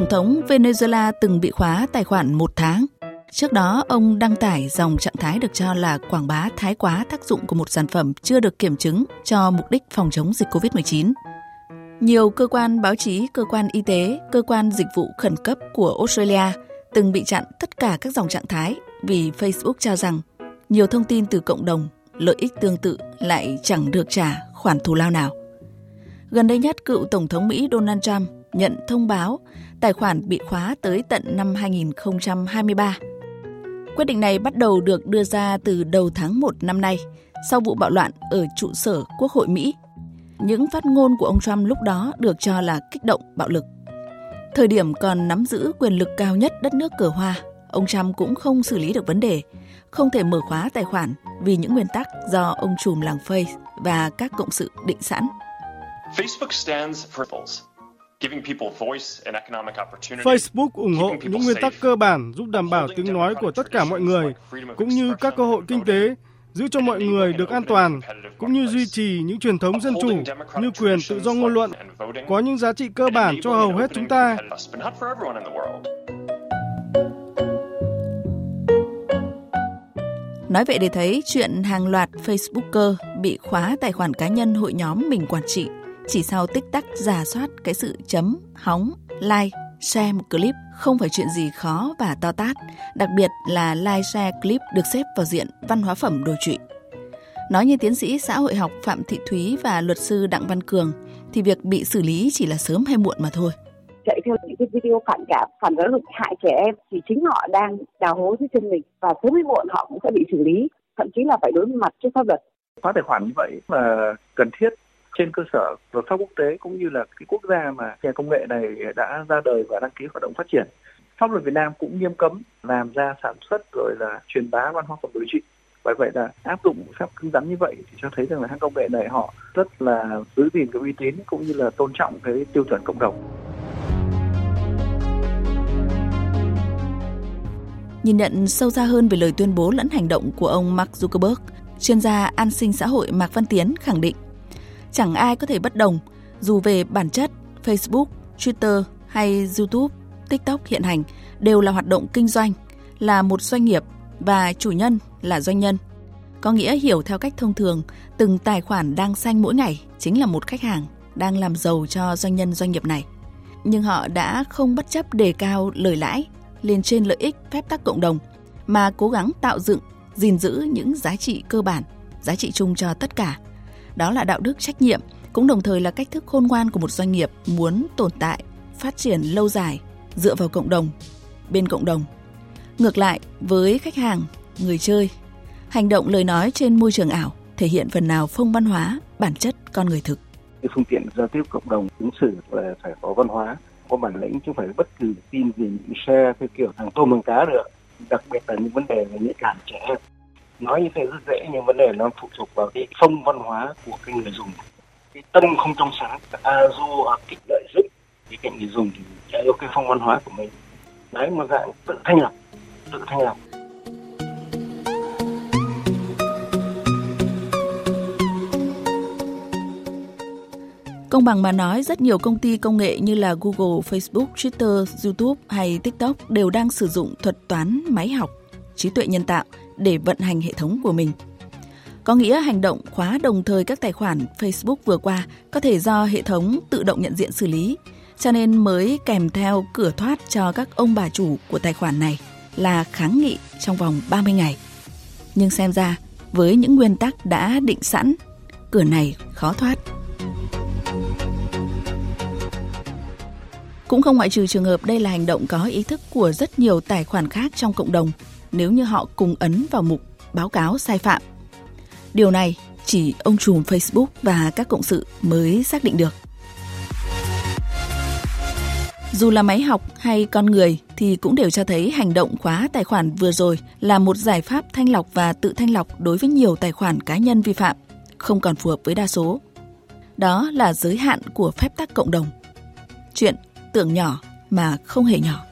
Tổng thống Venezuela từng bị khóa tài khoản một tháng. Trước đó, ông đăng tải dòng trạng thái được cho là quảng bá thái quá tác dụng của một sản phẩm chưa được kiểm chứng cho mục đích phòng chống dịch COVID-19. Nhiều cơ quan báo chí, cơ quan y tế, cơ quan dịch vụ khẩn cấp của Australia từng bị chặn tất cả các dòng trạng thái vì Facebook cho rằng nhiều thông tin từ cộng đồng, lợi ích tương tự lại chẳng được trả khoản thù lao nào. Gần đây nhất, cựu Tổng thống Mỹ Donald Trump nhận thông báo tài khoản bị khóa tới tận năm 2023. Quyết định này bắt đầu được đưa ra từ đầu tháng 1 năm nay, sau vụ bạo loạn ở trụ sở Quốc hội Mỹ. Những phát ngôn của ông Trump lúc đó được cho là kích động bạo lực. Thời điểm còn nắm giữ quyền lực cao nhất đất nước cờ hoa, ông Trump cũng không xử lý được vấn đề, không thể mở khóa tài khoản vì những nguyên tắc do ông trùm làng Face và các cộng sự định sẵn. Facebook stands for Facebook ủng hộ những nguyên tắc cơ bản giúp đảm bảo tiếng nói của tất cả mọi người, cũng như các cơ hội kinh tế, giữ cho mọi người được an toàn, cũng như duy trì những truyền thống dân chủ như quyền tự do ngôn luận, có những giá trị cơ bản cho hầu hết chúng ta. Nói vậy để thấy chuyện hàng loạt Facebooker bị khóa tài khoản cá nhân hội nhóm mình quản trị chỉ sau tích tắc giả soát cái sự chấm, hóng, like, share một clip không phải chuyện gì khó và to tát, đặc biệt là like share clip được xếp vào diện văn hóa phẩm đồi trụy. Nói như tiến sĩ xã hội học Phạm Thị Thúy và luật sư Đặng Văn Cường, thì việc bị xử lý chỉ là sớm hay muộn mà thôi chạy theo những cái video phản cảm phản giáo dục hại trẻ em thì chính họ đang đào hố dưới chân mình và sớm hay muộn họ cũng sẽ bị xử lý thậm chí là phải đối mặt trước pháp luật khóa tài khoản như vậy mà cần thiết trên cơ sở luật pháp quốc tế cũng như là cái quốc gia mà nhà công nghệ này đã ra đời và đăng ký hoạt động phát triển. Pháp luật Việt Nam cũng nghiêm cấm làm ra sản xuất rồi là truyền bá văn hóa phẩm đối trị. Bởi vậy là áp dụng pháp cứng rắn như vậy thì cho thấy rằng là hãng công nghệ này họ rất là giữ gìn cái uy tín cũng như là tôn trọng cái tiêu chuẩn cộng đồng. Nhìn nhận sâu xa hơn về lời tuyên bố lẫn hành động của ông Mark Zuckerberg, chuyên gia an sinh xã hội Mạc Văn Tiến khẳng định chẳng ai có thể bất đồng dù về bản chất Facebook, Twitter hay YouTube, TikTok hiện hành đều là hoạt động kinh doanh, là một doanh nghiệp và chủ nhân là doanh nhân. Có nghĩa hiểu theo cách thông thường, từng tài khoản đang xanh mỗi ngày chính là một khách hàng đang làm giàu cho doanh nhân doanh nghiệp này. Nhưng họ đã không bất chấp đề cao lời lãi lên trên lợi ích phép tắc cộng đồng mà cố gắng tạo dựng, gìn giữ những giá trị cơ bản, giá trị chung cho tất cả đó là đạo đức trách nhiệm, cũng đồng thời là cách thức khôn ngoan của một doanh nghiệp muốn tồn tại, phát triển lâu dài dựa vào cộng đồng, bên cộng đồng. Ngược lại, với khách hàng, người chơi, hành động lời nói trên môi trường ảo thể hiện phần nào phong văn hóa, bản chất con người thực. Cái phương tiện giao tiếp cộng đồng ứng xử là phải có văn hóa, có bản lĩnh chứ không phải bất cứ tin gì share theo kiểu thằng tôm bằng cá được. Đặc biệt là những vấn đề về nhạy cảm trẻ em nói như thế rất dễ nhưng vấn đề nó phụ thuộc vào cái phong văn hóa của cái người dùng. Cái tâm không trong sáng a du à, kích lợi dụng cái cạnh người dùng thì theo cái phong văn hóa của mình. Đấy một dạng tự thanh lọc tự thanh lọc. Công bằng mà nói, rất nhiều công ty công nghệ như là Google, Facebook, Twitter, YouTube hay TikTok đều đang sử dụng thuật toán máy học, trí tuệ nhân tạo để vận hành hệ thống của mình. Có nghĩa hành động khóa đồng thời các tài khoản Facebook vừa qua có thể do hệ thống tự động nhận diện xử lý, cho nên mới kèm theo cửa thoát cho các ông bà chủ của tài khoản này là kháng nghị trong vòng 30 ngày. Nhưng xem ra, với những nguyên tắc đã định sẵn, cửa này khó thoát. Cũng không ngoại trừ trường hợp đây là hành động có ý thức của rất nhiều tài khoản khác trong cộng đồng nếu như họ cùng ấn vào mục báo cáo sai phạm. Điều này chỉ ông trùm Facebook và các cộng sự mới xác định được. Dù là máy học hay con người thì cũng đều cho thấy hành động khóa tài khoản vừa rồi là một giải pháp thanh lọc và tự thanh lọc đối với nhiều tài khoản cá nhân vi phạm, không còn phù hợp với đa số. Đó là giới hạn của phép tắc cộng đồng. Chuyện tưởng nhỏ mà không hề nhỏ.